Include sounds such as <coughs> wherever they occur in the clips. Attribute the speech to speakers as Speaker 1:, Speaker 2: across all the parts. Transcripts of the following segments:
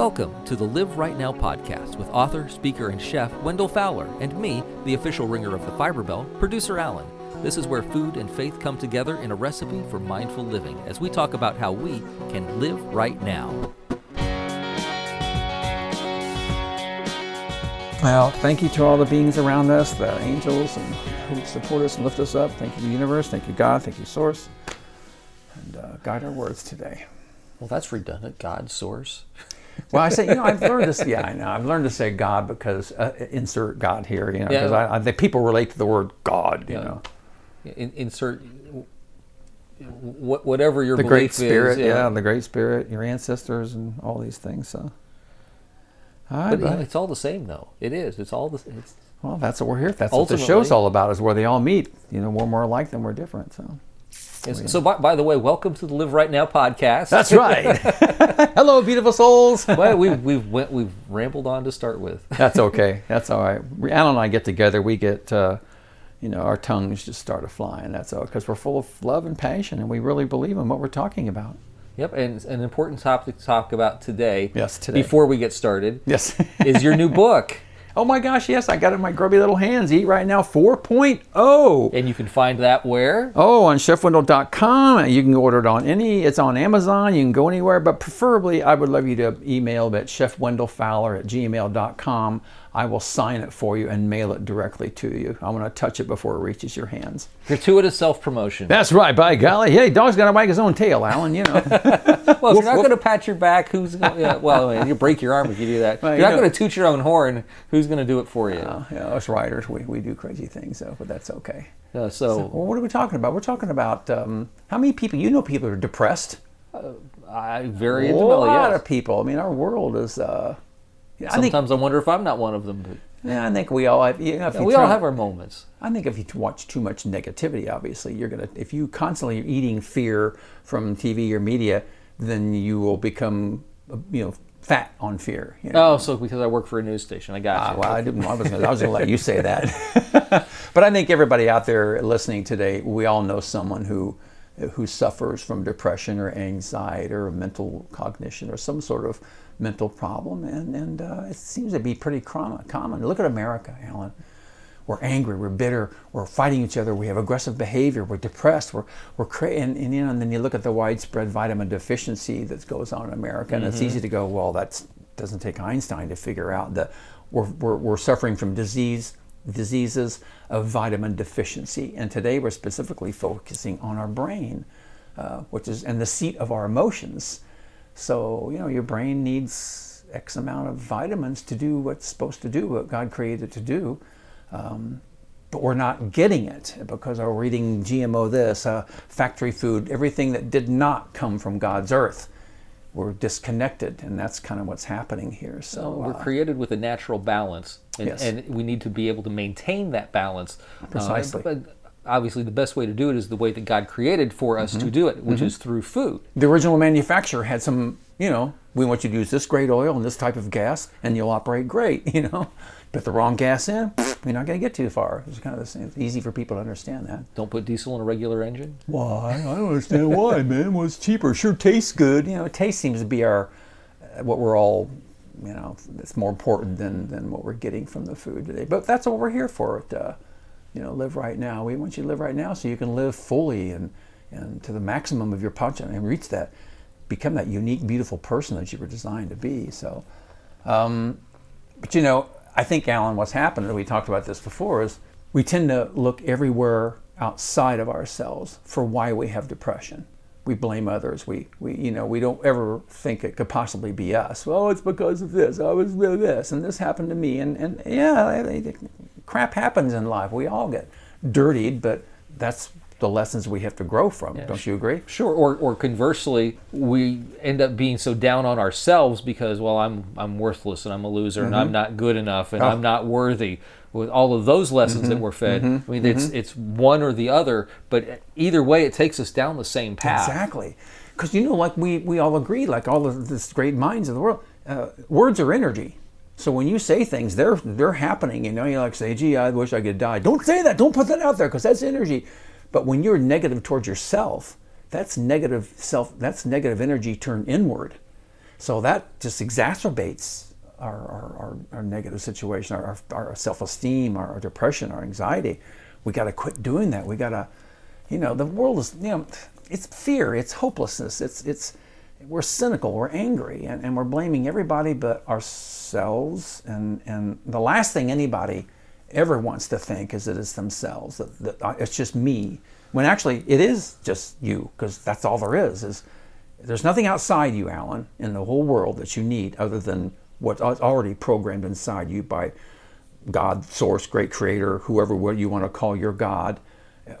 Speaker 1: Welcome to the Live Right Now podcast with author, speaker, and chef Wendell Fowler, and me, the official ringer of the Fiber Bell, producer Alan. This is where food and faith come together in a recipe for mindful living as we talk about how we can live right now.
Speaker 2: Well, thank you to all the beings around us, the angels and who support us and lift us up. Thank you, the universe. Thank you, God. Thank you, Source. And uh, guide our words today.
Speaker 1: Well, that's redundant. God, source.
Speaker 2: Well, I say, you know, I've learned to. Yeah, I know. I've learned to say God because uh, insert God here. You know, because
Speaker 1: Yeah.
Speaker 2: I, I think people relate to the word God. You
Speaker 1: Yeah.
Speaker 2: know,
Speaker 1: In, insert wh- whatever your
Speaker 2: the
Speaker 1: belief
Speaker 2: Great Spirit.
Speaker 1: is.
Speaker 2: yeah. the Great Spirit, your ancestors, and all these things. So, all right,
Speaker 1: But it's all the same, though. It is. It's all the. It's,
Speaker 2: well, that's what we're here. That's what the show's all about. Is where they all meet. You know, we're more alike than we're different. So.
Speaker 1: It's- So, by, by the way, welcome to the Live Right Now podcast.
Speaker 2: That's right. <laughs> Hello, beautiful souls. <laughs>
Speaker 1: well, we we've went, we've rambled on to start with. <laughs>
Speaker 2: That's okay. That's all right. Alan and I get together. We get, uh, you know, our tongues just start a flying. That's all because we're full of love and passion, and we really believe in what we're talking about.
Speaker 1: Yep, and an important topic to talk about today.
Speaker 2: Yes, today.
Speaker 1: Before we get started,
Speaker 2: Yes.
Speaker 1: is your new book,
Speaker 2: oh my gosh, yes, I got it in my grubby little hands. Eat right now 4.0.
Speaker 1: and you can find that where.
Speaker 2: Oh, on chefwendell.com. You can order it on any, it's on Amazon. You can go anywhere, but preferably I would love you to email me at chefwendellfowler at gmail.com. I will sign it for you and mail it directly to you. I want to touch it before it reaches your hands.
Speaker 1: Gratuitous self promotion.
Speaker 2: That's right, by golly. Hey, dog's got to wag his own tail, Alan, you know. <laughs> <laughs>
Speaker 1: Well, if you're not going to pat your back, who's going? Yeah, well, you break your arm if you do that. <laughs>
Speaker 2: Well,
Speaker 1: you're
Speaker 2: you
Speaker 1: not
Speaker 2: know-
Speaker 1: going to toot your own horn. Who's going to do it for you?
Speaker 2: Uh, yeah, us writers, we, we do crazy things, so, but that's okay.
Speaker 1: Uh, so,
Speaker 2: Well, what are we talking about? We're talking about um, how many people, you know, people are depressed.
Speaker 1: I very
Speaker 2: A lot
Speaker 1: Yes.
Speaker 2: of people. I mean, our world is. Uh, I think,
Speaker 1: Sometimes I wonder if I'm not one of them. But
Speaker 2: yeah, I think we all have. You know, if you
Speaker 1: we all have our moments.
Speaker 2: I think if you watch too much negativity, obviously, you're gonna. If you constantly are eating fear from TV or media, then you will become, uh, you know, fat on fear. You know?
Speaker 1: Oh, so because I work for a news station, I got
Speaker 2: Ah,
Speaker 1: you.
Speaker 2: well, I didn't. I was gonna, I was going to let you say <laughs> that. <laughs> but I think everybody out there listening today, we all know someone who who suffers from depression or anxiety or mental cognition or some sort of mental problem, and and uh, it seems to be pretty common. Look at America, Alan. We're angry, we're bitter, we're fighting each other, we have aggressive behavior, we're depressed, we're, we're cra- and, and, you know, and then you look at the widespread vitamin deficiency that goes on in America, and it's easy to go, well, that doesn't take Einstein to figure out that we're, we're, we're suffering from disease, diseases of vitamin deficiency. And today we're specifically focusing on our brain, uh, which is, and the seat of our emotions. So, you know, your brain needs X amount of vitamins to do what's supposed to do, what God created it to do. Um, but we're not getting it because we're eating GMO this, uh, factory food, everything that did not come from God's earth. We're disconnected, and that's kind of what's happening here. So,
Speaker 1: We're
Speaker 2: uh,
Speaker 1: created with a natural balance, and,
Speaker 2: Yes.
Speaker 1: and we need to be able to maintain that balance. Uh,
Speaker 2: Precisely.
Speaker 1: but obviously, the best way to do it is the way that God created for us
Speaker 2: Mm-hmm.
Speaker 1: to do it, which is through food.
Speaker 2: the original manufacturer had some, you know, we want you to use this grade oil and this type of gas, and you'll operate great, <laughs> you know. Put the wrong gas in, you're not going to get too far. It's kind of the same. It's easy for people to understand that.
Speaker 1: Don't put diesel in a regular engine.
Speaker 2: Why? I don't understand why, <laughs> man. Well, it's cheaper. Sure tastes good. You know, taste seems to be our, uh, what we're all, you know, it's more important than, than what we're getting from the food today. But that's what we're here for. To, you know, live right now. We want you to live right now so you can live fully and, and to the maximum of your potential and reach that, become that unique, beautiful person that you were designed to be. So, um, but you know, I think Alan, what's happened, and we talked about this before, is we tend to look everywhere outside of ourselves for why we have depression. We blame others. We, we, you know, we don't ever think it could possibly be us. Well, it's because of this. I was with this, and this happened to me. And, and yeah, crap happens in life. We all get dirtied, but that's the lessons we have to grow from. Don't you agree?
Speaker 1: Sure. Or, or conversely, we end up being so down on ourselves because, well, I'm I'm worthless and I'm a loser and
Speaker 2: Mm-hmm.
Speaker 1: I'm not good enough
Speaker 2: Oh.
Speaker 1: and I'm not worthy. With all of those lessons
Speaker 2: Mm-hmm.
Speaker 1: that we're fed, I mean, it's it's one or the other. But either way, it takes us down the same path.
Speaker 2: Exactly. Because you know, like we, we all agree, like all of this great minds of the world, uh, words are energy. So when you say things, they're they're happening. You know, you like say, "Gee, I wish I could die." Don't say that. Don't put that out there because that's energy. But when you're negative towards yourself, that's negative self. That's negative energy turned inward. So that just exacerbates our, our, our, our negative situation, our, our, our self esteem, our, our depression, our anxiety. We got to quit doing that. We got to, you know, the world is, you know, it's fear, it's hopelessness, it's, it's, we're cynical, we're angry, and, and we're blaming everybody but ourselves. And, and the last thing anybody ever wants to think is that it's themselves, that, that uh, it's just me. When actually it is just you, because that's all there is. Is there's nothing outside you, Alan, in the whole world that you need other than what's already programmed inside you by God, Source, Great Creator, whoever you want to call your God.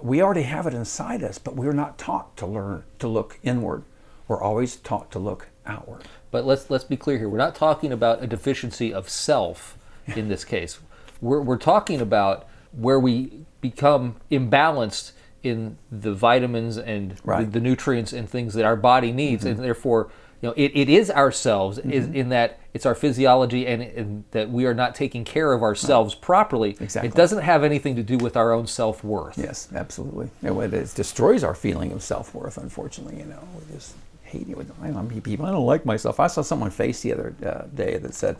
Speaker 2: We already have it inside us, but we're not taught to learn to look inward. We're always taught to look outward.
Speaker 1: But let's let's be clear here. We're not talking about a deficiency of self in this case. We're we're talking about where we become imbalanced in the vitamins and
Speaker 2: Right.
Speaker 1: the, the nutrients and things that our body needs,
Speaker 2: Mm-hmm.
Speaker 1: and therefore, you know, it, it is ourselves is in that it's our physiology and, and that we are not taking care of ourselves properly.
Speaker 2: Exactly.
Speaker 1: It doesn't have anything to do with our own self worth.
Speaker 2: Yes, absolutely. What it destroys our feeling of self worth. Unfortunately, you know, we just hate it. I don't, people, I don't like myself. I saw someone face the other uh, day that said,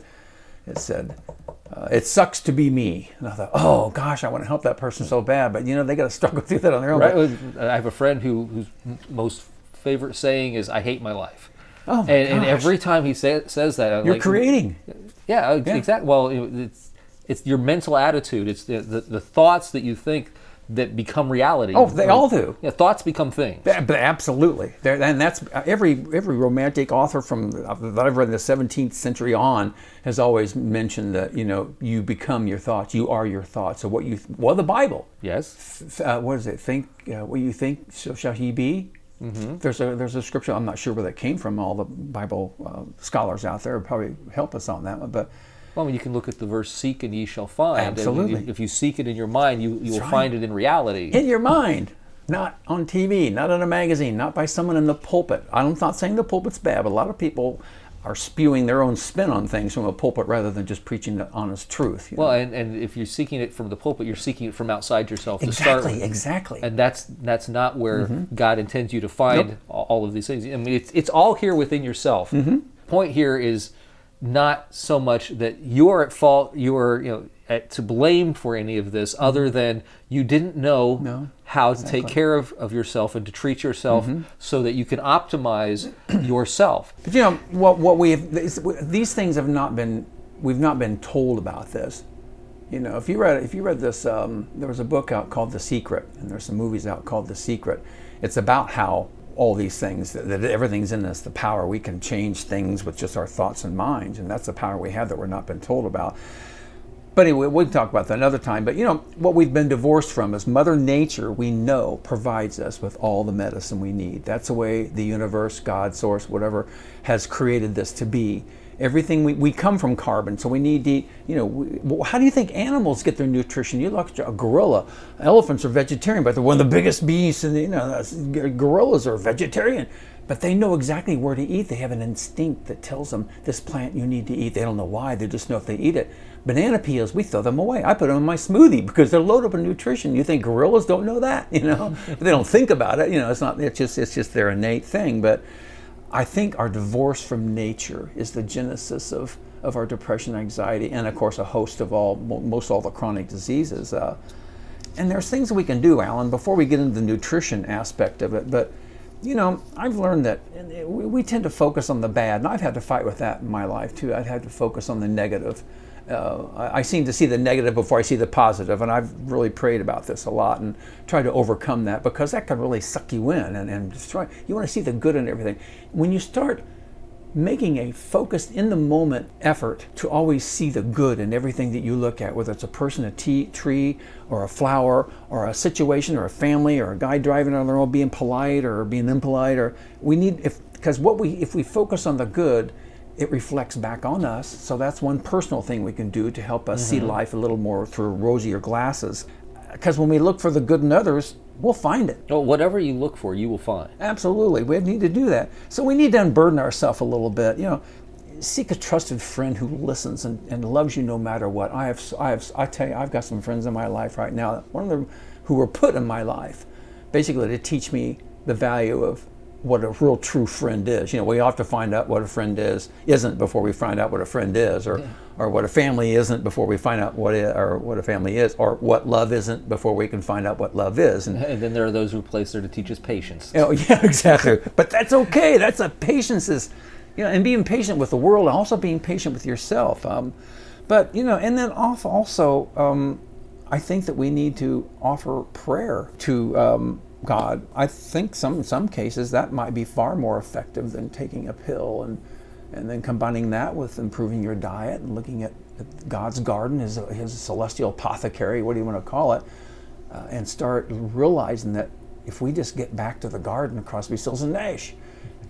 Speaker 2: "It said, uh, it sucks to be me." And I thought, "Oh gosh, I want to help that person so bad," but you know, they got to <laughs> struggle through that on their own.
Speaker 1: Right. I have a friend who whose most favorite saying is "I hate my life."
Speaker 2: Oh my
Speaker 1: and, and every time he say, says that, I'm
Speaker 2: You're
Speaker 1: like,
Speaker 2: creating.
Speaker 1: Yeah, exactly. Well, it's it's your mental attitude. It's the, the, the thoughts that you think that become reality.
Speaker 2: Oh, they all do.
Speaker 1: Yeah, thoughts become things.
Speaker 2: But absolutely, there, and that's every every romantic author from that I've read in the 17th century on has always mentioned that you know you become your thoughts, you are your thoughts. So what you well the Bible,
Speaker 1: Yes.
Speaker 2: Uh, what is it? Think uh, what you think, so shall he be. Mm-hmm. There's a there's a scripture. I'm not sure where that came from. All the Bible uh, scholars out there would probably help us on that one, but.
Speaker 1: Well, I mean, you can look at the verse "Seek and ye shall find."
Speaker 2: Absolutely.
Speaker 1: if you seek it in your mind, you you will
Speaker 2: right.
Speaker 1: find it in reality.
Speaker 2: in your mind, not on TV, not in a magazine, not by someone in the pulpit. I'm not saying the pulpit's bad, but a lot of people are spewing their own spin on things from a pulpit rather than just preaching the honest truth. you know?
Speaker 1: well, and, and if you're seeking it from the pulpit, you're seeking it from outside yourself to start
Speaker 2: exactly, exactly.
Speaker 1: and that's that's not where mm-hmm. God intends you to find
Speaker 2: Nope.
Speaker 1: all all of these things. I mean, it's it's all here within yourself. Mm-hmm. Point here is not so much that you're at fault, you're you know at, to blame for any of this, other than you didn't know
Speaker 2: No,
Speaker 1: how to take care of, of yourself and to treat yourself so that you can optimize <clears throat> yourself.
Speaker 2: But you know what? What we have, these- these things have not been we've not been told about this. You know, if you read if you read this, um, there was a book out called The Secret, and there's some movies out called The Secret. It's about how all these things that, that everything's in us, the power we can change things with just our thoughts and minds, and that's the power we have that we're not been told about. But anyway, we can talk about that another time. But you know, what we've been divorced from is Mother Nature, we know, provides us with all the medicine we need. That's the way the universe, God, source, whatever, has created this to be. Everything we, we come from carbon, so we need to, you know, we, how do you think animals get their nutrition? You look at a gorilla, elephants are vegetarian, but they're one of the biggest beasts, and you know, gorillas are vegetarian. But they know exactly where to eat. They have an instinct that tells them this plant you need to eat. They don't know why, they just know if they eat it. Banana peels, we throw them away. I put them in my smoothie because they're loaded with nutrition. You think gorillas don't know that, <laughs> you know? they don't think about it. You know, it's not. It's just. It's just their innate thing. But I think our divorce from nature is the genesis of of our depression, anxiety, and of course a host of all most all the chronic diseases. Uh, and there's things we can do, Alan, before we get into the nutrition aspect of it. But you know, I've learned that we, we tend to focus on the bad, and I've had to fight with that in my life too. I've had to focus on the negative. Uh, I, seem to see the negative before I see the positive, and I've really prayed about this a lot and tried to overcome that because that can really suck you in and, and destroy. You want to see the good in everything. When you start making a focused in the moment effort to always see the good in everything that you look at whether it's a person a tea, tree or a flower or a situation or a family or a guy driving on the road being polite or being impolite or we need if because what we if we focus on the good it reflects back on us so that's one personal thing we can do to help us see mm-hmm. life a little more through rosier glasses because when we look for the good in others we'll find it
Speaker 1: No, whatever you look for, you will find.
Speaker 2: Absolutely. We need to do that. So we need to unburden ourselves a little bit. You know, seek a trusted friend who listens and, and loves you no matter what. I have, I have, I tell you, I've got some friends in my life right now. One of them who were put in my life, basically to teach me the value of what a real true friend is. You know, we have to find out what a friend is isn't before we find out what a friend is, or, yeah. or what a family isn't before we find out what it, or what a family is, or what love isn't before we can find out what love is.
Speaker 1: And, and then there are those who place there to teach us patience.
Speaker 2: Oh <laughs> yeah, exactly. but that's okay. That's a patience is, you know, and being patient with the world, and also being patient with yourself. Um, but you know, and then off also, um, I think that we need to offer prayer to. Um, God. I think some some cases that might be far more effective than taking a pill and and then combining that with improving your diet and looking at, at God's garden, his, his celestial apothecary, what do you want to call it, uh, and start realizing that if we just get back to the garden Crosby, Stills and Nash,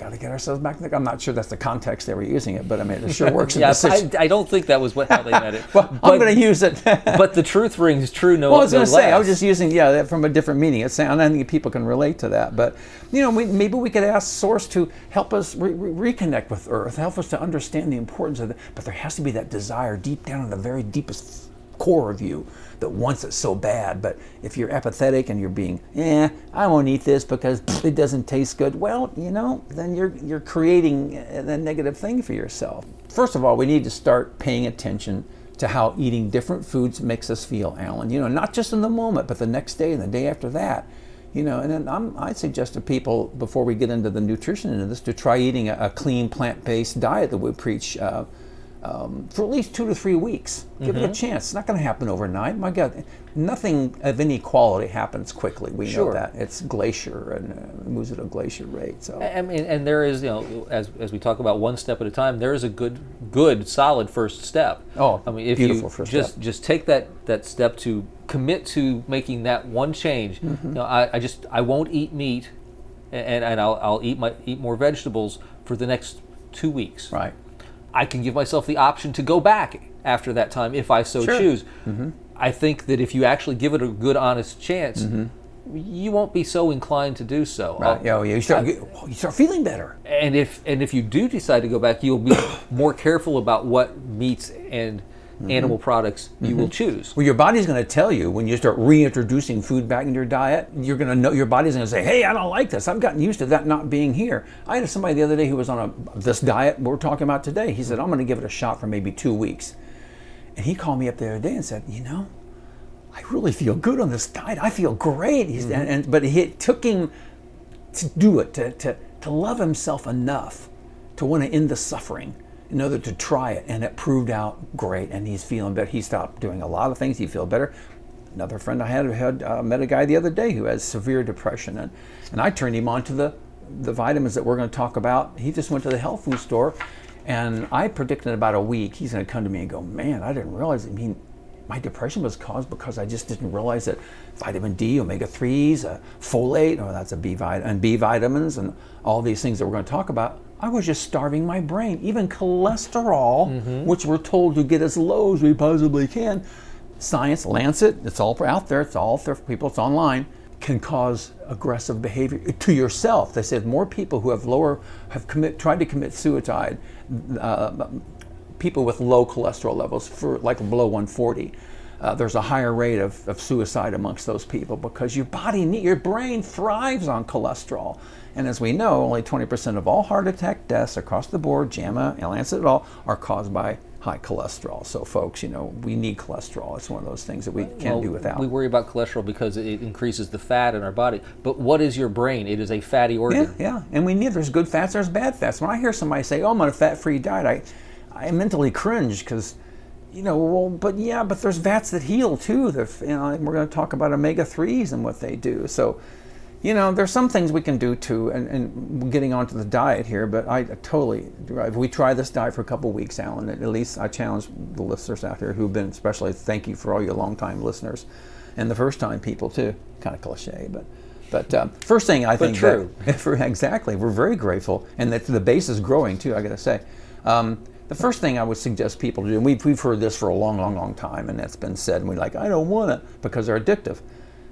Speaker 2: got to get ourselves back. I'm not sure that's the context they were using it, but I mean, it sure works. <laughs>
Speaker 1: yeah, I, I, don't think that was what, how they meant it. <laughs>
Speaker 2: well, but, I'm going to use it. <laughs>
Speaker 1: but the truth rings true. No,
Speaker 2: well, I was
Speaker 1: going
Speaker 2: to say, I was just using yeah that from a different meaning. It's saying I think people can relate to that, but you know, we, maybe we could ask Source to help us re- re- reconnect with Earth, help us to understand the importance of it. But there has to be that desire deep down in the very deepest core of you that wants it so bad. But if you're apathetic and you're being, eh, I won't eat this because it doesn't taste good, well, you know, then you're, you're creating a negative thing for yourself. First of all, we need to start paying attention to how eating different foods makes us feel, Alan. You know, not just in the moment, but the next day and the day after that. You know, and then I'm, i suggest to people before we get into the nutrition into this to try eating a, a clean plant-based diet that we preach. Uh, um, for at least two to three weeks. Give mm-hmm. it a mm-hmm. chance. It's not going to happen overnight. My God, nothing of any quality happens quickly. We sure. know that it's glacier and uh, moves at a glacier rate. So
Speaker 1: I mean, and there is, you know, as, as we talk about one step at a time, there is a good, good, solid first step.
Speaker 2: Oh, I mean, if you
Speaker 1: just
Speaker 2: step.
Speaker 1: just take that that step to commit to making that one change. Mm-hmm. You know, I, I just I won't eat meat, and and I'll I'll eat my eat more vegetables for the next two weeks.
Speaker 2: Right
Speaker 1: I can give myself the option to go back after that time if I so sure. choose. Mm-hmm. I think that if you actually give it a good, honest chance, mm-hmm. you won't be so inclined to do so.
Speaker 2: Right. yeah, you start you start feeling better.
Speaker 1: And if and if you do decide to go back, you'll be more careful about what meats and mm-hmm. animal products you mm-hmm. will choose.
Speaker 2: Well, your body's going to tell you when you start reintroducing food back into your diet. You're going to know your body's going to say, "Hey, I don't like this. I've gotten used to that not being here." I had somebody the other day who was on a this diet we're talking about today. He said, "I'm going to give it a shot for maybe two weeks," and he called me up the other day and said, "You know." I really feel good on this diet. I feel great. Mm-hmm. And, and, but it took him to do it, to, to, to love himself enough to want to end the suffering in order to try it, and it proved out great. And he's feeling better. He stopped doing a lot of things. He feel better. Another friend I had had uh, met a guy the other day who has severe depression, and and I turned him on to the the vitamins that we're going to talk about. He just went to the health food store, and I predicted about a week he's going to come to me and go, "Man, I didn't realize. I mean, my depression was caused because I just didn't realize that vitamin D, omega threes, uh, folate, or oh, that's a B vitamin, and B vitamins, and all these things that we're going to talk about I was just starving my brain. Even cholesterol, mm-hmm. which we're told to get as low as we possibly can, science, Lancet, it's all out there, it's all there for people, it's online, can cause aggressive behavior to yourself. They said more people who have lower, have commit, tried to commit suicide, uh, people with low cholesterol levels, for like below 140. Uh, there's a higher rate of, of suicide amongst those people because your body, your brain thrives on cholesterol. And as we know, only 20% of all heart attack deaths across the board, JAMA, Lancet et al., are caused by high cholesterol. So, folks, you know, we need cholesterol. It's one of those things that we can't
Speaker 1: well,
Speaker 2: do without.
Speaker 1: We worry about cholesterol because it increases the fat in our body. But what is your brain? It is a fatty organ.
Speaker 2: Yeah, yeah. And we need, there's good fats, there's bad fats. When I hear somebody say, oh, I'm on a fat free diet, I, I mentally cringe because you know, well, but yeah, but there's fats that heal too. you know, we're going to talk about omega threes and what they do. So, you know, there's some things we can do too, and, and getting onto the diet here, but I totally, if we try this diet for a couple weeks, Alan, at least I challenge the listeners out here who've been, especially thank you for all your long-time listeners, and the first-time people too, kind of cliche, but but um, first thing I think
Speaker 1: true.
Speaker 2: That, <laughs> for, exactly, we're very grateful, and that the base is growing too. I got to say, um, the first thing I would suggest people do, and we've, we've heard this for a long, long, long time, and that's been said, and we're like, I don't want it because they're addictive.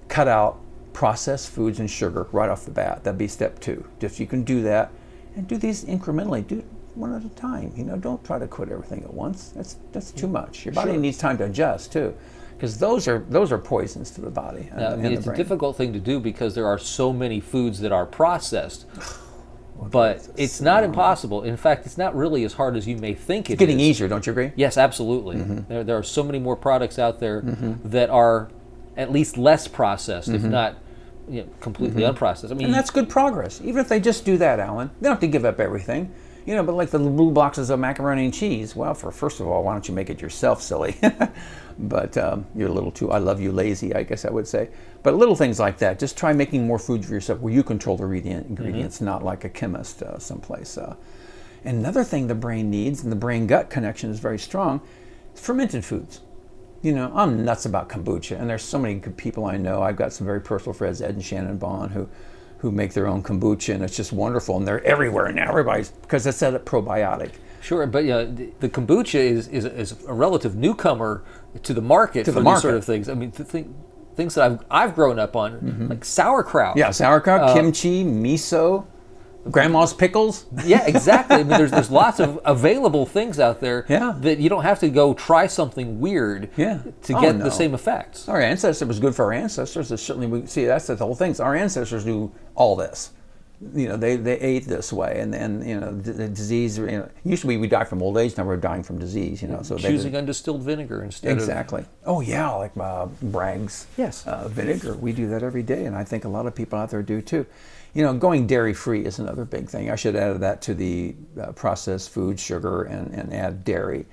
Speaker 2: Cut out processed foods and sugar right off the bat. That'd be step two. Just you can do that and do these incrementally. Do one at a time. You know, don't try to quit everything at once. That's that's too much. Your body sure. needs time to adjust too, because those are those are poisons to the body.
Speaker 1: And, I mean, it's a difficult thing to do because there are so many foods that are processed. <sighs> but it's not impossible. In fact, it's not really as hard as you may think it
Speaker 2: It's getting
Speaker 1: is.
Speaker 2: easier, don't you agree?
Speaker 1: Yes, absolutely.
Speaker 2: Mm-hmm.
Speaker 1: There, there are so many more products out there that are at least less processed, if not you know, completely unprocessed. I mean,
Speaker 2: Mm-hmm. And that's good progress. Even if they just do that, Alan, they don't have to give up everything. You know, but like the blue boxes of macaroni and cheese. Well, for first of all, why don't you make it yourself, silly? <laughs> but um, you're a little too. I love you, lazy. I guess I would say. But little things like that. Just try making more food for yourself, where you control the ingredient, ingredients, not like a chemist uh, someplace. Uh, another thing the brain needs, and the brain-gut connection is very strong, is fermented foods. You know, I'm nuts about kombucha, and there's so many good people I know. I've got some very personal friends, Ed and Shannon Bond, who, who make their own kombucha, and it's just wonderful. And they're everywhere now. Everybody's because it's a probiotic.
Speaker 1: Sure, but yeah, the, the kombucha is, is, is a relative newcomer to the market
Speaker 2: To
Speaker 1: for
Speaker 2: the
Speaker 1: these sort
Speaker 2: market.
Speaker 1: of things. I mean, th- th- things that I've, I've grown up on, like sauerkraut.
Speaker 2: Yeah, sauerkraut,
Speaker 1: Uh,
Speaker 2: kimchi, miso, grandma's pickles.
Speaker 1: Yeah, exactly. I mean, there's there's lots of available things out there
Speaker 2: Yeah.
Speaker 1: that you don't have to go try something weird
Speaker 2: Yeah.
Speaker 1: to
Speaker 2: Oh,
Speaker 1: get
Speaker 2: no.
Speaker 1: the same effects.
Speaker 2: Our ancestors was good for our ancestors. It's certainly, we see that's the whole thing. Our ancestors knew all this. You know, they, they ate this way, and then you know, the, the disease. You know, used to be we die from old age. Now we're dying from disease. You know, so they
Speaker 1: Choosing undistilled vinegar instead of
Speaker 2: Exactly. Oh yeah, like uh, Bragg's
Speaker 1: Yes.
Speaker 2: uh, vinegar. We do that every day, and I think a lot of people out there do too. You know, going dairy free is another big thing. I should add that to the uh, processed food, sugar, and, and add dairy.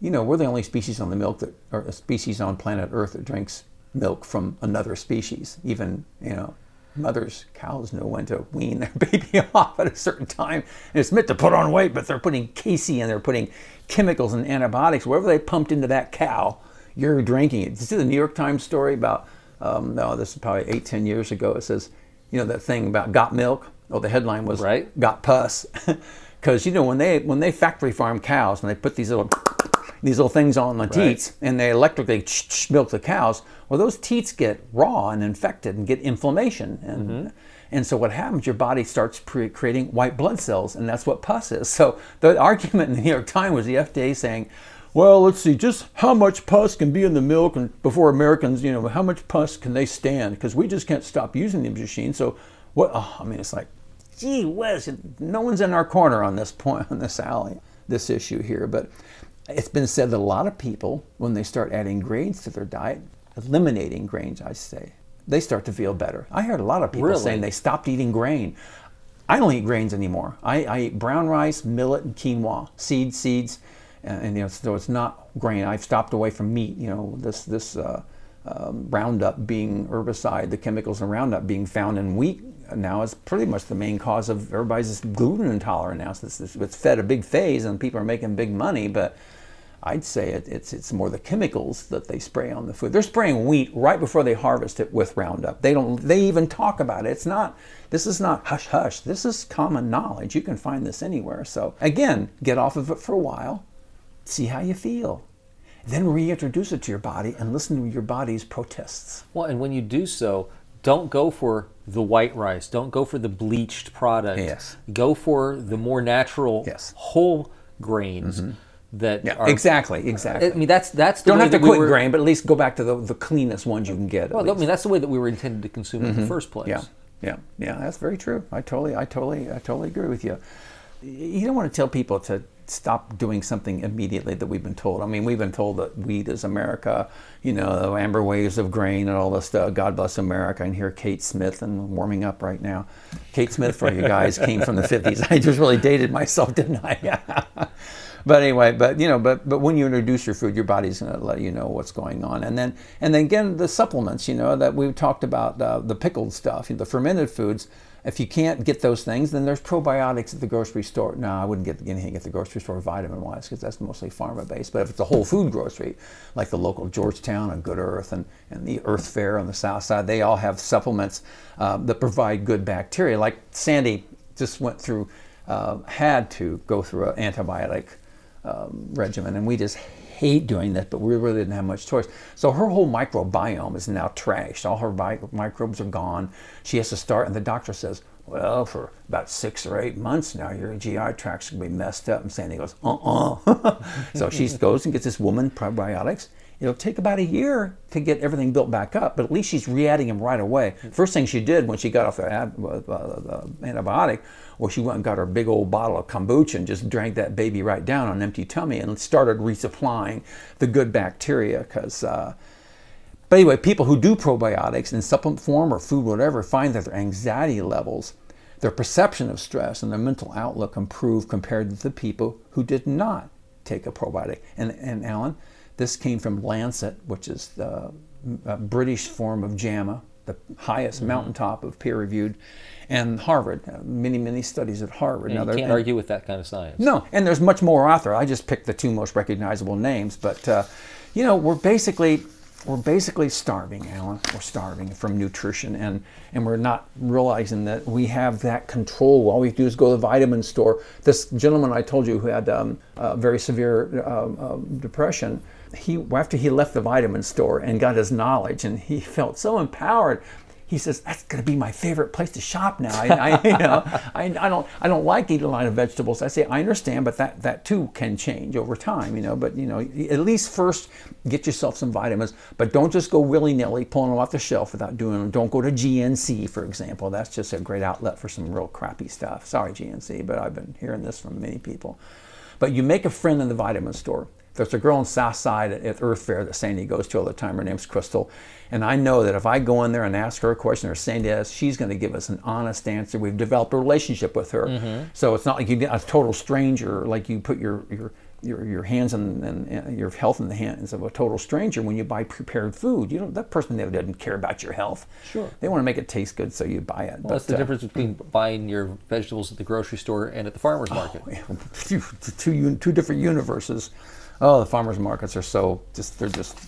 Speaker 2: You know, we're the only species on the milk that, or a species on planet Earth that drinks milk from another species. Even you know, mothers, cows know when to wean their <laughs> baby off at a certain time. And it's meant to put on weight, but they're putting casein and they're putting chemicals and antibiotics wherever they pumped into that cow. You're drinking it. Did you see the New York Times story about? Um, no, this is probably eight, ten years ago. It says, you know, that thing about got milk. Oh, the headline was
Speaker 1: Right.
Speaker 2: got pus, <laughs> because you know when they when they factory farm cows and they put these little <coughs> these little things on the teats and they electrically milk the cows. Well, those teats get raw and infected and get inflammation, and mm-hmm. and so what happens? Your body starts pre- creating white blood cells, and that's what pus is. <laughs> So the argument in the New York Times was the FDA saying. Well, let's see, just how much pus can be in the milk, and before Americans, you know, how much pus can they stand? Because we just can't stop using these machines. So, what? Oh, I mean, it's like, gee whiz, no one's in our corner on this point, on this alley, this issue here. But it's been said that a lot of people, when they start adding grains to their diet, eliminating grains, I say, they start to feel better. I heard a lot of people
Speaker 1: Really?
Speaker 2: saying they stopped eating grain. I don't eat grains anymore. I, I eat brown rice, millet, and quinoa, seeds, seeds, and, and, you know, so it's not grain. I've stopped away from meat. You know, this this uh, um, Roundup being herbicide, the chemicals in Roundup being found in wheat now is pretty much the main cause of everybody's gluten intolerant now. So it's, it's fed a big phase, and people are making big money, but. I'd say it, it's it's more the chemicals that they spray on the food. They're spraying wheat right before they harvest it with Roundup. They don't. They even talk about it. It's not. This is not hush hush. This is common knowledge. You can find this anywhere. So again, get off of it for a while, see how you feel, then reintroduce it to your body and listen to your body's protests.
Speaker 1: Well, and when you do so, don't go for the white rice. Don't go for the bleached product.
Speaker 2: Yes.
Speaker 1: Go for the more natural
Speaker 2: Yes.
Speaker 1: whole grains mm-hmm. that
Speaker 2: Yeah,
Speaker 1: are
Speaker 2: exactly, exactly.
Speaker 1: I mean, that's that's the
Speaker 2: don't have to
Speaker 1: that we
Speaker 2: quit
Speaker 1: were,
Speaker 2: grain, but at least go back to the, the cleanest ones you can get.
Speaker 1: Well, I mean, that's the way that we were intended to consume it in the mm-hmm. first place.
Speaker 2: Yeah, yeah, yeah. That's very true. I totally, I totally, I totally agree with you. You don't want to tell people to stop doing something immediately that we've been told. I mean, we've been told that wheat is America, you know, the amber waves of grain and all this stuff. God bless America. And here, Kate Smith, and warming up right now. Kate Smith, for you guys, came from the 50s. <laughs> I just really dated myself, didn't I? <laughs> but anyway, but you know, but but when you introduce your food, your body's going to let you know what's going on, and then and then again the supplements, you know, that we've talked about uh, the pickled stuff, the fermented foods. If you can't get those things, then there's probiotics at the grocery store. No, I wouldn't get anything at the grocery store vitamin wise because that's mostly pharma based. But if it's a whole food grocery, like the local Georgetown and Good Earth and, and the Earth Fare on the south side, they all have supplements um, that provide good bacteria. Like Sandy just went through, uh, had to go through an antibiotic um, regimen, and we just hate doing that, but we really didn't have much choice. So her whole microbiome is now trashed. All her mi- microbes are gone. She has to start, and the doctor says, "Well, for about six or eight months now, your GI tract's gonna be messed up." And Sandy goes, "Uh-uh." <laughs> so she goes and gets this woman probiotics. It'll take about a year to get everything built back up, but at least she's re-adding them right away. First thing she did when she got off the, ad, uh, the antibiotic Well, she went and got her big old bottle of kombucha and just drank that baby right down on an empty tummy and started resupplying the good bacteria because. Uh, but anyway, people who do probiotics in supplement form or food, whatever, find that their anxiety levels, their perception of stress, and their mental outlook improve compared to the people who did not take a probiotic. And, and Alan, this came from Lancet, which is the British form of JAMA, the highest mm-hmm. mountaintop of peer reviewed, and Harvard. Uh, many, many studies at Harvard.
Speaker 1: Now, you can't and, argue with that kind of science.
Speaker 2: No, and there's much more out there. I just picked the two most recognizable names, but uh, you know, we're basically we're basically starving, Alan. We're starving from nutrition, and, and we're not realizing that we have that control. All we do is go to the vitamin store. This gentleman I told you who had um, very severe uh, uh, depression, he after he left the vitamin store and got his knowledge, and he <laughs> felt so empowered he says that's going to be my favorite place to shop now. I, I you know, <laughs> I, I, don't, I don't like eating a lot of vegetables. I say I understand, but that that too can change over time, you know. But you know, at least first get yourself some vitamins, but don't just go willy nilly pulling them off the shelf without doing them. Don't go to GNC, for example. That's just a great outlet for some real crappy stuff. Sorry, GNC, but I've been hearing this from many people. But you make a friend in the vitamin store. There's a girl on South Side at Earth Fare that Sandy goes to all the time. Her name's Crystal. And I know that if I go in there and ask her a question or Sandy asks, she's going to give us an honest answer. We've developed a relationship with her. Mm-hmm. So it's not like you get a total stranger, like you put your, your your, your hands and, and, your health in the hands of a total stranger when you buy prepared food. You know that person doesn't care about your health.
Speaker 1: Sure.
Speaker 2: They want to make it taste good, so you buy it.
Speaker 1: Well, but, that's the uh, difference between buying your vegetables at the grocery store and at the farmer's oh, market. <laughs> Oh,
Speaker 2: two, two, two different universes. Oh, the farmers markets are so just they're just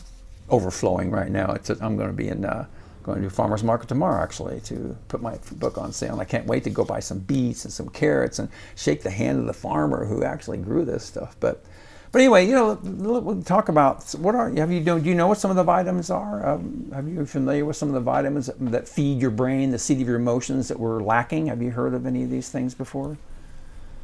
Speaker 2: overflowing right now. It's I'm going to be in uh, going to farmers market tomorrow actually to put my book on sale. And I can't wait to go buy some beets and some carrots and shake the hand of the farmer who actually grew this stuff. But but anyway, you know, we'll talk about what are you have you do you know what some of the vitamins are? Um, have you familiar with some of the vitamins that, that feed your brain, the seat of your emotions that we're lacking? Have you heard of any of these things before?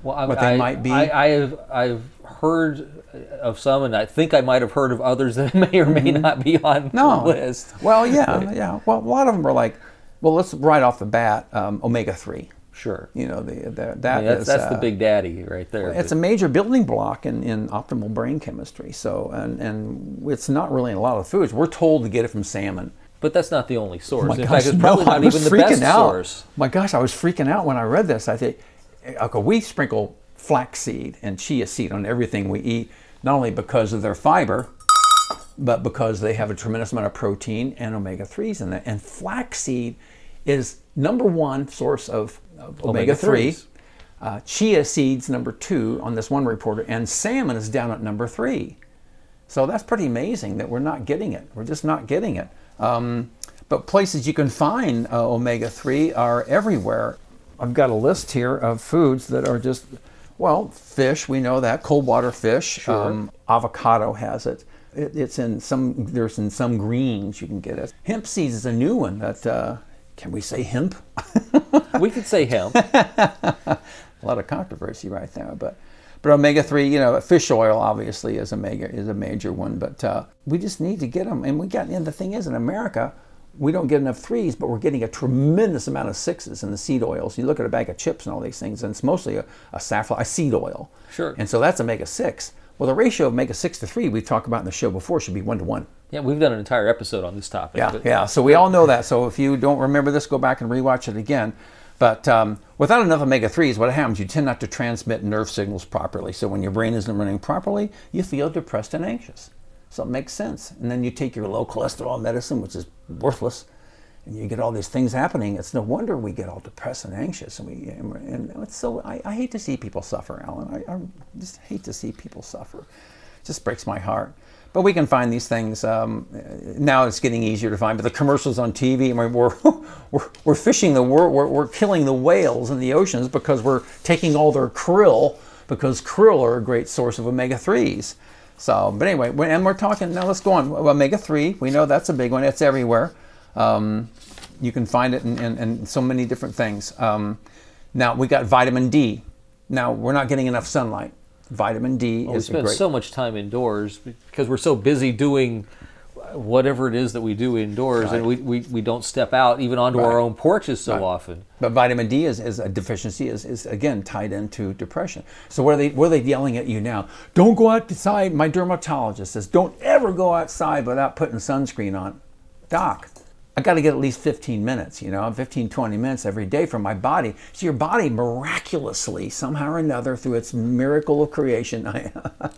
Speaker 1: Well, I, what they I, might be. I, have I've heard of some, and I think I might have heard of others <laughs> that may or may mm-hmm. not be on no. the list.
Speaker 2: Well, yeah, yeah. Well, a lot of them are like, well, let's right off the bat, um, omega three.
Speaker 1: Sure.
Speaker 2: You know, the, the that
Speaker 1: I mean, that's, is, that's uh, the big daddy right there.
Speaker 2: It's a major building block in, in optimal brain chemistry. So, and, and it's not really in a lot of foods. We're told to get it from salmon.
Speaker 1: But that's not the only source. Oh in gosh, fact, it's probably no, not even the best
Speaker 2: out.
Speaker 1: source.
Speaker 2: My gosh, I was freaking out when I read this. I think, okay, we sprinkle flaxseed and chia seed on everything we eat, not only because of their fiber, but because they have a tremendous amount of protein and omega 3s in it. And flaxseed is number one source of, of omega 3. Uh, chia seeds, number two on this one reporter, and salmon is down at number three. So that's pretty amazing that we're not getting it. We're just not getting it. Um, but places you can find uh, omega 3 are everywhere. I've got a list here of foods that are just, well, fish, we know that, cold water fish. Sure. Um, avocado has it. it. It's in some, there's in some greens you can get it. Hemp seeds is a new one that uh, can we say hemp? <laughs>
Speaker 1: we could say hemp. <laughs>
Speaker 2: a lot of controversy right there, but but omega three, you know, fish oil obviously is a mega is a major one, but uh, we just need to get them. And we got and the thing is, in America, we don't get enough threes, but we're getting a tremendous amount of sixes in the seed oils. You look at a bag of chips and all these things, and it's mostly a, a safflower, a seed oil.
Speaker 1: Sure.
Speaker 2: And so that's omega six. Well, the ratio of omega six to three we've talked about in the show before should be one to one.
Speaker 1: Yeah, we've done an entire episode on this topic.
Speaker 2: Yeah, but... yeah. So we all know that. So if you don't remember this, go back and rewatch it again. But um, without enough omega 3s, what happens? You tend not to transmit nerve signals properly. So when your brain isn't running properly, you feel depressed and anxious. So it makes sense. And then you take your low cholesterol medicine, which is worthless, and you get all these things happening. It's no wonder we get all depressed and anxious. And, we, and it's so, I, I hate to see people suffer, Alan. I, I just hate to see people suffer. It just breaks my heart. But we can find these things. Um, now it's getting easier to find. But the commercials on TV, we're, <laughs> we're, we're fishing the, we're, we're killing the whales in the oceans because we're taking all their krill because krill are a great source of omega 3s. So, but anyway, and we're talking, now let's go on. Omega 3, we know that's a big one, it's everywhere. Um, you can find it in, in, in, so many different things. Um, now, we got vitamin D. Now, we're not getting enough sunlight vitamin D
Speaker 1: well,
Speaker 2: is
Speaker 1: we spend
Speaker 2: great.
Speaker 1: so much time indoors because we're so busy doing whatever it is that we do indoors, and we, we, we don't step out even onto
Speaker 2: Right.
Speaker 1: our own porches so
Speaker 2: Right.
Speaker 1: often.
Speaker 2: But vitamin D is, is a deficiency is, is again tied into depression. So what are they what are they yelling at you now? Don't go outside. My dermatologist says don't ever go outside without putting sunscreen on. Doc, I got to get at least 15 minutes, you know, 15 20 minutes every day for my body. So your body miraculously somehow or another through its miracle of creation <laughs>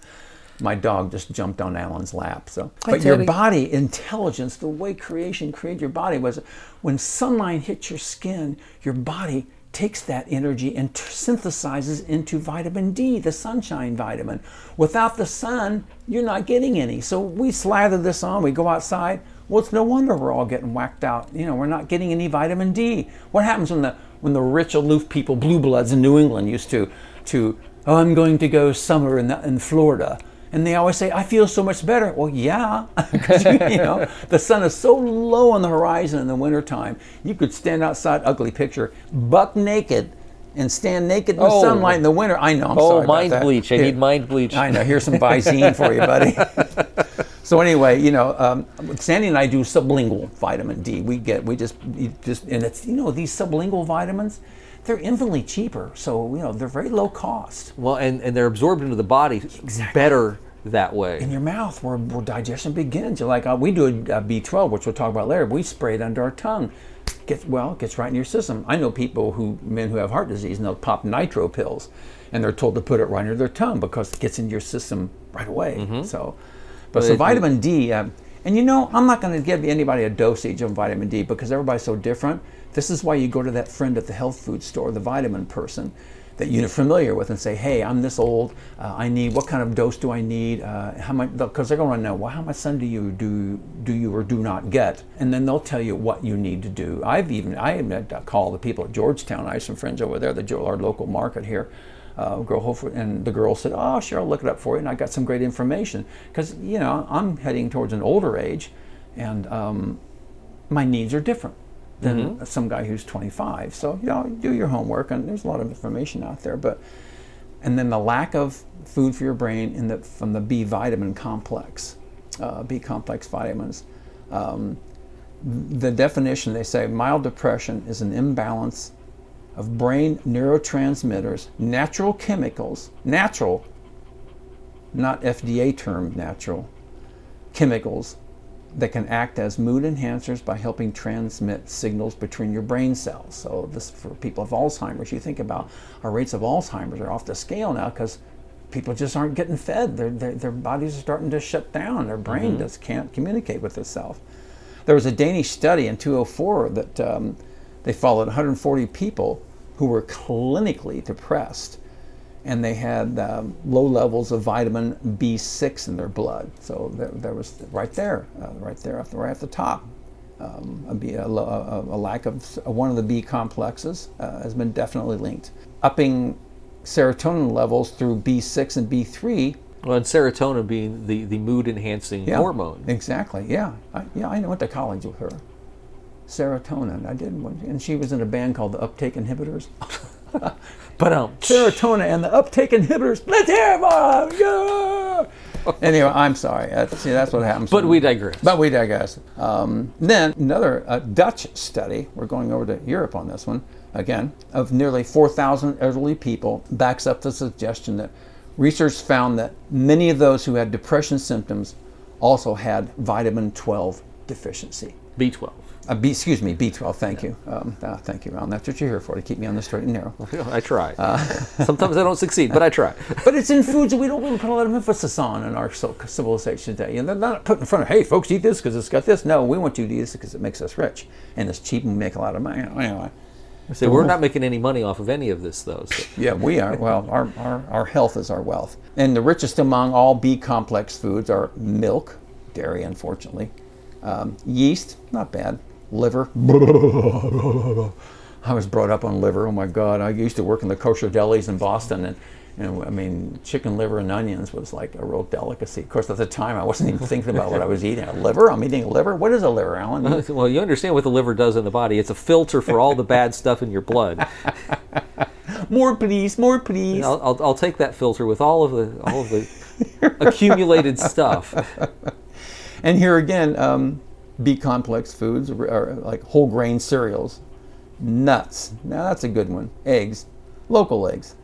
Speaker 2: my dog just jumped on Alan's lap. So, but your body intelligence, the way creation created your body was when sunlight hits your skin, your body takes that energy and t- synthesizes into vitamin D, the sunshine vitamin. Without the sun, you're not getting any. So we slather this on, we go outside. Well, it's no wonder we're all getting whacked out. You know, we're not getting any vitamin D. What happens when the when the rich aloof people, blue bloods in New England used to to oh, I'm going to go summer in the, in Florida. And they always say, I feel so much better. Well, yeah, <laughs> 'cause you, know, the sun is so low on the horizon in the wintertime. You could stand outside, ugly picture, buck naked and stand naked in the
Speaker 1: Oh.
Speaker 2: sunlight in the winter. I know, I'm
Speaker 1: Oh,
Speaker 2: sorry about
Speaker 1: mind
Speaker 2: that.
Speaker 1: bleach. I
Speaker 2: Here-
Speaker 1: need mind bleach.
Speaker 2: I know, here's some Visine for you, buddy. <laughs> so anyway, you know, um, Sandy and I do sublingual vitamin D. We get, we just, just, and it's, you know, these sublingual vitamins, they're infinitely cheaper. So, you know, they're very low cost.
Speaker 1: Well, and, and they're absorbed into the body better that way.
Speaker 2: in your mouth where, where digestion begins. You're like uh, we do a, a B12, which we'll talk about later. We spray it under our tongue. Gets well, gets right in your system. I know people who men who have heart disease and they'll pop nitro pills, and they're told to put it right under their tongue because it gets into your system right away. So, but so
Speaker 1: it-
Speaker 2: vitamin D, uh, and you know I'm not going to give anybody a dosage of vitamin D because everybody's so different. This is why you go to that friend at the health food store, the vitamin person that you're familiar with and say, hey, I'm this old. Uh, I need what kind of dose do I need? Uh, how much? Because they're going to know. Well, how much sun do you do do you or do not get? And then they'll tell you what you need to do. I've even I even call the people at Georgetown. I have some friends over there, the our local market here. Uh, girl, hopefully, and the girl said, "Oh, sure, I'll look it up for you." And I got some great information because you know I'm heading towards an older age, and um, my needs are different than some guy who's 25. So you know, do your homework, and there's a lot of information out there. But and then the lack of food for your brain in the from the B vitamin complex, uh, B complex vitamins. Um, the definition they say mild depression is an imbalance of brain neurotransmitters, natural chemicals, natural, not FDA term natural, chemicals that can act as mood enhancers by helping transmit signals between your brain cells. So this for people of Alzheimer's, you think about our rates of Alzheimer's are off the scale now because people just aren't getting fed. Their, their, their bodies are starting to shut down. Their brain just can't communicate with itself. There was a Danish study in 204 that um, they followed 140 people who were clinically depressed and they had um, low levels of vitamin B6 in their blood. So there, there was right there, uh, right there, at the- right at the top, um, a, lack of one of the B complexes uh, has been definitely linked. Upping serotonin levels through B6 and B3
Speaker 1: Well, and serotonin being the, the mood enhancing
Speaker 2: yeah,
Speaker 1: hormone.
Speaker 2: Exactly. Yeah. I, yeah. I went to college with her. Serotonin. I did, and she was in a band called the Uptake Inhibitors. <laughs>
Speaker 1: But um,
Speaker 2: Serotonin and the Uptake Inhibitors. Let's hear it, Bob. Yeah. anyway, I'm sorry. That's, see, that's what happens.
Speaker 1: but we digress.
Speaker 2: But we digress. Um, then another uh, Dutch study, we're going over to Europe on this one, again, of nearly 4,000 elderly people, backs up the suggestion that research found that many of those who had depression symptoms also had vitamin 12 deficiency.
Speaker 1: B12.
Speaker 2: Uh, B, excuse me, B12, thank you. Um, uh, thank you, Ron. That's what you're here for, to keep me on the straight and narrow.
Speaker 1: I try.
Speaker 2: Uh, <laughs>
Speaker 1: Sometimes I don't succeed, but I try. <laughs>
Speaker 2: But it's in foods that we don't really put a lot of emphasis on in our civilization today. And they're not put in front of, hey, folks, eat this because it's got this. No, we want you to eat this because it makes us rich. And it's cheap and we make a lot of money. Anyway,
Speaker 1: So we're not making any money off of any of this, though. So. <laughs>
Speaker 2: yeah, we are. Well, our, our, our health is our wealth. And the richest among all B complex foods are milk, dairy, unfortunately, um, yeast, not bad, liver. <laughs> I was brought up on liver. Oh my God! I used to work in the kosher delis in Boston, and, I mean, chicken liver and onions was like a real delicacy. Of course, at the time, I wasn't even thinking about what I was eating. A liver? I'm eating a liver. What is a liver, Alan? <laughs>
Speaker 1: Well, you understand what the liver does in the body. It's a filter for all the bad stuff in your blood. <laughs>
Speaker 2: more, please. More, please.
Speaker 1: I'll, I'll, I'll take that filter with all of the all of the accumulated stuff.
Speaker 2: and here again, um, B complex foods like whole grain cereals, nuts. Now that's a good one. Eggs, local eggs,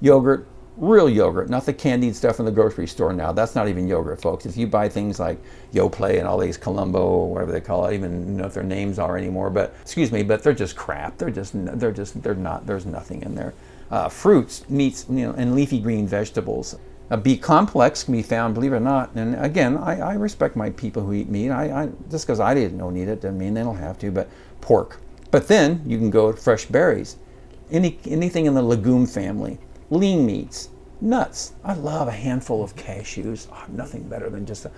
Speaker 2: yogurt, real yogurt, not the candied stuff in the grocery store now. That's not even yogurt, folks. If you buy things like Yoplait and all these Colombo or whatever they call it, I even know if their names are anymore, but excuse me, but they're just crap. They're just they're just they're not. There's nothing in there. Uh, fruits, meats, you know, and leafy green vegetables. A B complex can be found, believe it or not. And again, I, I respect my people who eat meat. I, I just because I didn't know need it doesn't mean they don't have to. But pork. But then you can go fresh berries, any anything in the legume family lean meats, nuts. I love a handful of cashews. Oh, nothing better than just a,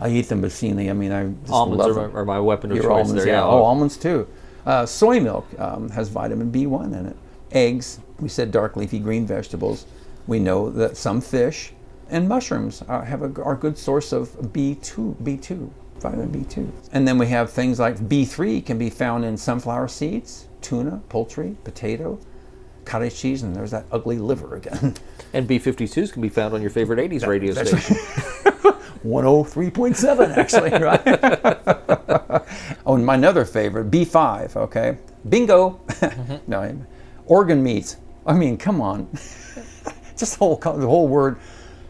Speaker 2: I eat them obscenely. I mean, I just
Speaker 1: almonds
Speaker 2: love
Speaker 1: are,
Speaker 2: them.
Speaker 1: my, are my weapon of
Speaker 2: Your
Speaker 1: choice.
Speaker 2: almonds,
Speaker 1: there,
Speaker 2: yeah. Oh, almonds too. Uh, soy milk um, has vitamin B1 in it. Eggs, we said dark leafy green vegetables. We know that some fish and mushrooms are, have a, are a good source of B2, B2, vitamin B2. And then we have things like B3 can be found in sunflower seeds, tuna, poultry, potato, cottage cheese, and there's that ugly liver again. <laughs>
Speaker 1: And B52s can be found on your favorite 80s radio station. <laughs>
Speaker 2: 103.7 actually, <laughs> right? oh, and my another favorite, B5, okay? Bingo. Mm-hmm. no, organ meats. I mean, come on. Just the whole, the whole word.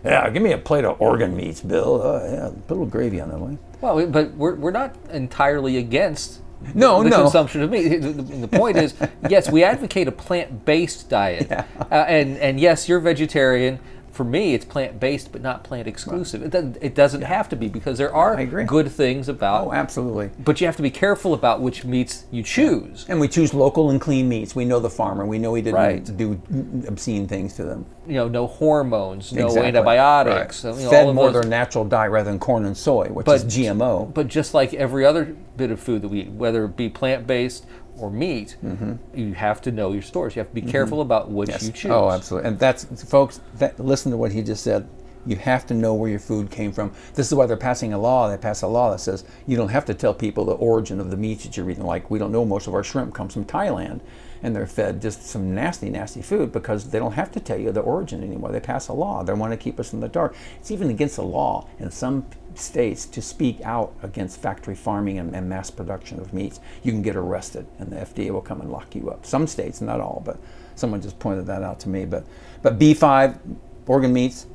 Speaker 2: Yeah, give me a plate of organ meats, Bill. Uh, yeah, put a little gravy on that one.
Speaker 1: Well, but we're, we're not entirely against
Speaker 2: No,
Speaker 1: the
Speaker 2: no.
Speaker 1: consumption of meat. The, the- point is, <laughs> yes, we advocate a plant-based diet, uh, and and yes, you're vegetarian. For me, it's plant-based, but not plant exclusive. It doesn't, it doesn't have to be because there are good things about.
Speaker 2: Oh, absolutely.
Speaker 1: but you have to be careful about which meats you choose.
Speaker 2: And we choose local and clean meats. We know the farmer. We know he didn't
Speaker 1: Right.
Speaker 2: do obscene things to them.
Speaker 1: You know, no hormones, no
Speaker 2: Exactly.
Speaker 1: antibiotics.
Speaker 2: Right.
Speaker 1: you know,
Speaker 2: Fed more their natural diet rather than corn and soy, which
Speaker 1: But-
Speaker 2: is GMO.
Speaker 1: But just like every other bit of food that we eat, whether it be plant based or meat, mm-hmm. you have to know your stores. You have to be careful mm-hmm. about which you oh, choose.
Speaker 2: Oh, absolutely. And that's, folks, that, listen to what he just said. You have to know where your food came from. This is why they're passing a law. They pass a law that says you don't have to tell people the origin of the meat that you're eating. Like we don't know most of our shrimp comes from Thailand, and they're fed just some nasty, nasty food because they don't have to tell you the origin anymore. They pass a law. They want to keep us in the dark. It's even against the law in some states to speak out against factory farming and, and mass production of meats. You can get arrested, and the FDA will come and lock you up. Some states, not all, but someone just pointed that out to me. But but B5 organ meats,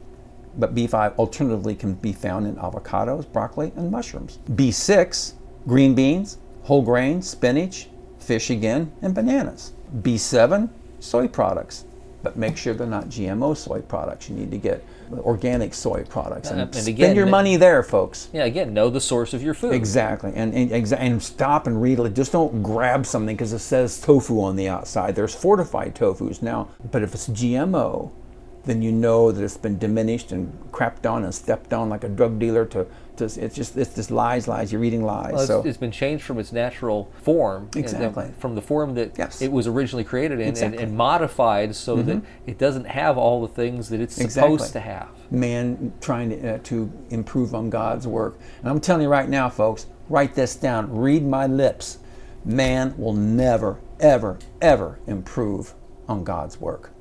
Speaker 2: but B5 alternatively can be found in avocados, broccoli, and mushrooms. B6 green beans, whole grains, spinach, fish again, and bananas. B7 soy products. But make sure they're not GMO soy products. You need to get organic soy products and,
Speaker 1: Uh, and
Speaker 2: spend your money there, folks.
Speaker 1: Yeah, again, know the source of your food.
Speaker 2: Exactly, and and, and stop and read it. Just don't grab something because it says tofu on the outside. There's fortified tofus now, but if it's GMO, then you know that it's been diminished and crapped on and stepped on like a drug dealer. To, it's just it's just lies, lies. You're reading lies.
Speaker 1: Well, it's,
Speaker 2: so
Speaker 1: it's been changed from its natural form,
Speaker 2: Exactly.
Speaker 1: from the form that
Speaker 2: Yes.
Speaker 1: it was originally created in,
Speaker 2: Exactly. Mm-hmm.
Speaker 1: and, and modified so that it doesn't have all the things that it's
Speaker 2: Exactly.
Speaker 1: supposed to have.
Speaker 2: man trying to, uh, to improve on God's work. And I'm telling you right now, folks, write this down. Read my lips. Man will never, ever, ever improve on God's work.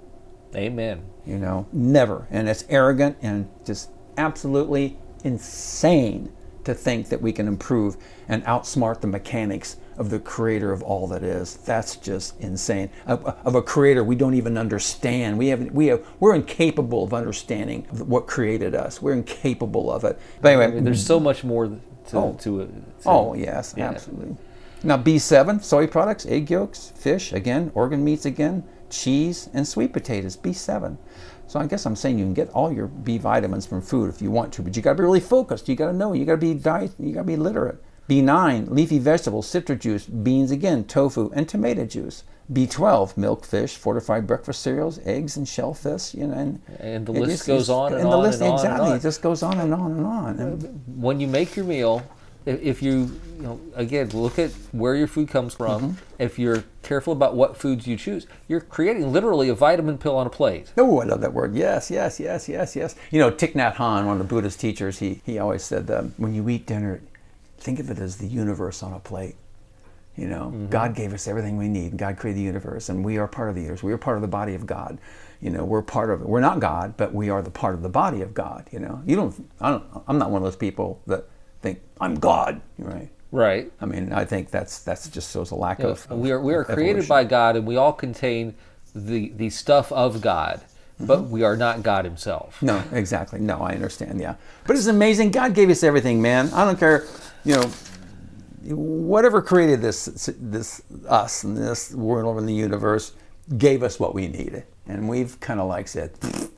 Speaker 1: Amen.
Speaker 2: You know, never. And it's arrogant and just absolutely insane to think that we can improve and outsmart the mechanics of the creator of all that is. That's just insane. Of, of a creator we don't even understand. We have we have we're incapable of understanding what created us. We're incapable of it. But anyway,
Speaker 1: there's so much more to
Speaker 2: Oh.
Speaker 1: to it. to-
Speaker 2: Oh, yes,
Speaker 1: Yeah.
Speaker 2: absolutely. Now, B7, soy products, egg yolks, fish, again, organ meats again, cheese, and sweet potatoes, B7. So I guess I'm saying you can get all your B vitamins from food if you want to, but you got to be really focused. You got to know. You got to be diet. You got to be literate. B9, leafy vegetables, citrus juice, beans again, tofu, and tomato juice. B12, milk, fish, fortified breakfast cereals, eggs, and shellfish. You know, and,
Speaker 1: And the list
Speaker 2: just-
Speaker 1: goes on and
Speaker 2: the
Speaker 1: on
Speaker 2: list,
Speaker 1: and on and
Speaker 2: exactly.
Speaker 1: on.
Speaker 2: It just goes on and on and on. And
Speaker 1: when you make your meal, if, if you, you know, again, look at where your food comes from.
Speaker 2: Mm-hmm.
Speaker 1: If you're careful about what foods you choose, you're creating literally a vitamin pill on a plate.
Speaker 2: Oh, I love that word. Yes, yes, yes, yes, yes. You know, Thich Nhat Hanh, one of the Buddhist teachers, he, he always said, um, when you eat dinner, think of it as the universe on a plate. You know, God gave us everything we need. God created the universe, and we are part of the universe. We are part of the body of God. You know, we're part of it. We're not God, but we are the part of the body of God. You know, you don't. I don't. I'm not one of those people that think I'm God, right?
Speaker 1: Right.
Speaker 2: I mean, I think that's that's just shows a lack of, of
Speaker 1: we are we are created by God, and we all contain the the stuff of God, but mm-hmm. we are not God Himself.
Speaker 2: No, exactly. No, I understand. Yeah, but it's amazing. God gave us everything, man. I don't care. You know, whatever created this, this us and this world and the universe gave us what we needed, and we've kind of like said,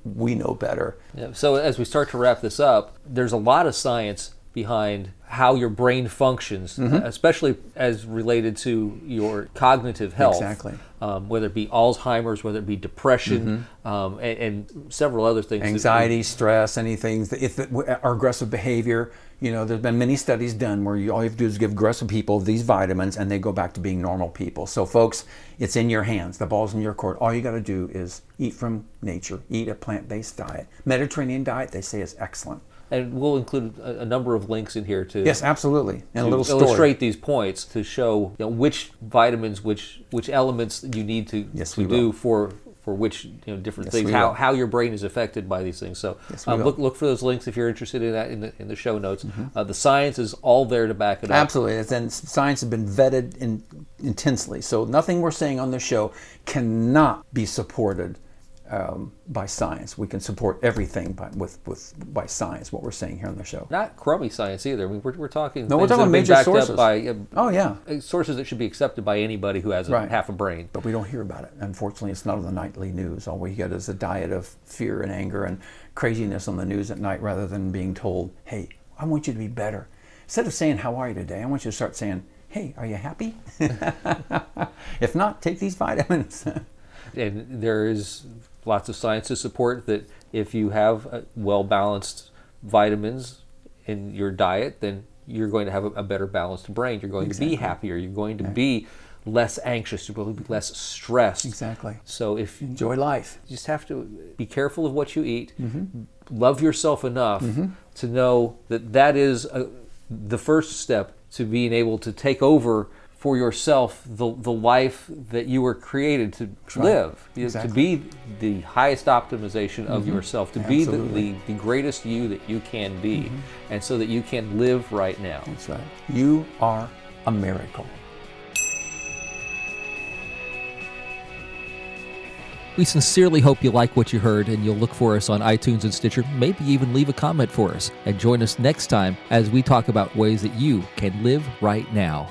Speaker 2: we know better.
Speaker 1: Yeah, So as we start to wrap this up, there's a lot of science behind how your brain functions,
Speaker 2: Mm-hmm.
Speaker 1: especially as related to your cognitive health.
Speaker 2: Exactly.
Speaker 1: Um, whether it be Alzheimer's, whether it be depression, um, and, and several other things.
Speaker 2: Mm-hmm. Anxiety, stress, anything. If it, our aggressive behavior, you know, there's been many studies done where you, all you have to do is give aggressive people these vitamins, and they go back to being normal people. So, folks, it's in your hands. The ball's in your court. All you got to do is eat from nature. Eat a plant-based diet. Mediterranean diet, they say, is excellent.
Speaker 1: And we'll include a, a number of links in here to
Speaker 2: Yes, absolutely. And a little story.
Speaker 1: illustrate these points to show you know, which vitamins, which which elements you need to,
Speaker 2: Yes,
Speaker 1: to do
Speaker 2: will.
Speaker 1: for for which you know different
Speaker 2: Yes,
Speaker 1: things, how,
Speaker 2: will.
Speaker 1: how your brain is affected by these things. So
Speaker 2: Yes,
Speaker 1: uh, look look for those links if you're interested in that in the in the show notes. Uh, the science is all there to back it up.
Speaker 2: Absolutely. And science has been vetted in, intensely. So nothing we're saying on this show cannot be supported um, by science. We can support everything by, with, with, by science, what we're saying here on the show.
Speaker 1: Not crummy science either. I mean, we're, we're talking
Speaker 2: No, we're talking major sources.
Speaker 1: by uh,
Speaker 2: Oh, yeah.
Speaker 1: uh, sources that should be accepted by anybody who has a,
Speaker 2: Right.
Speaker 1: half a brain.
Speaker 2: But we don't hear about it. Unfortunately, it's not on the nightly news. All we get is a diet of fear and anger and craziness on the news at night rather than being told, hey, I want you to be better. Instead of saying, how are you today? I want you to start saying, hey, are you happy? <laughs> <laughs> if not, take these vitamins. <laughs>
Speaker 1: and there is lots of science to support that if you have uh, well balanced vitamins in your diet, then you're going to have a, a better balanced brain. You're going to be happier. You're going to be less anxious. You're going to be less stressed.
Speaker 2: Exactly.
Speaker 1: So if you
Speaker 2: Enjoy life.
Speaker 1: You just have to be careful of what you eat,
Speaker 2: Mm-hmm.
Speaker 1: love yourself enough to know that that is a, the first step to being able to take over for yourself the, the life that you were created to
Speaker 2: right.
Speaker 1: live, You
Speaker 2: Exactly.
Speaker 1: to be the highest optimization of mm-hmm. yourself, to be the, the, the greatest you that you can be, mm-hmm. and so that you can live right now.
Speaker 2: That's right. You are a miracle.
Speaker 1: We sincerely hope you like what you heard and you'll look for us on iTunes and Stitcher, maybe even leave a comment for us. And join us next time as we talk about ways that you can live right now.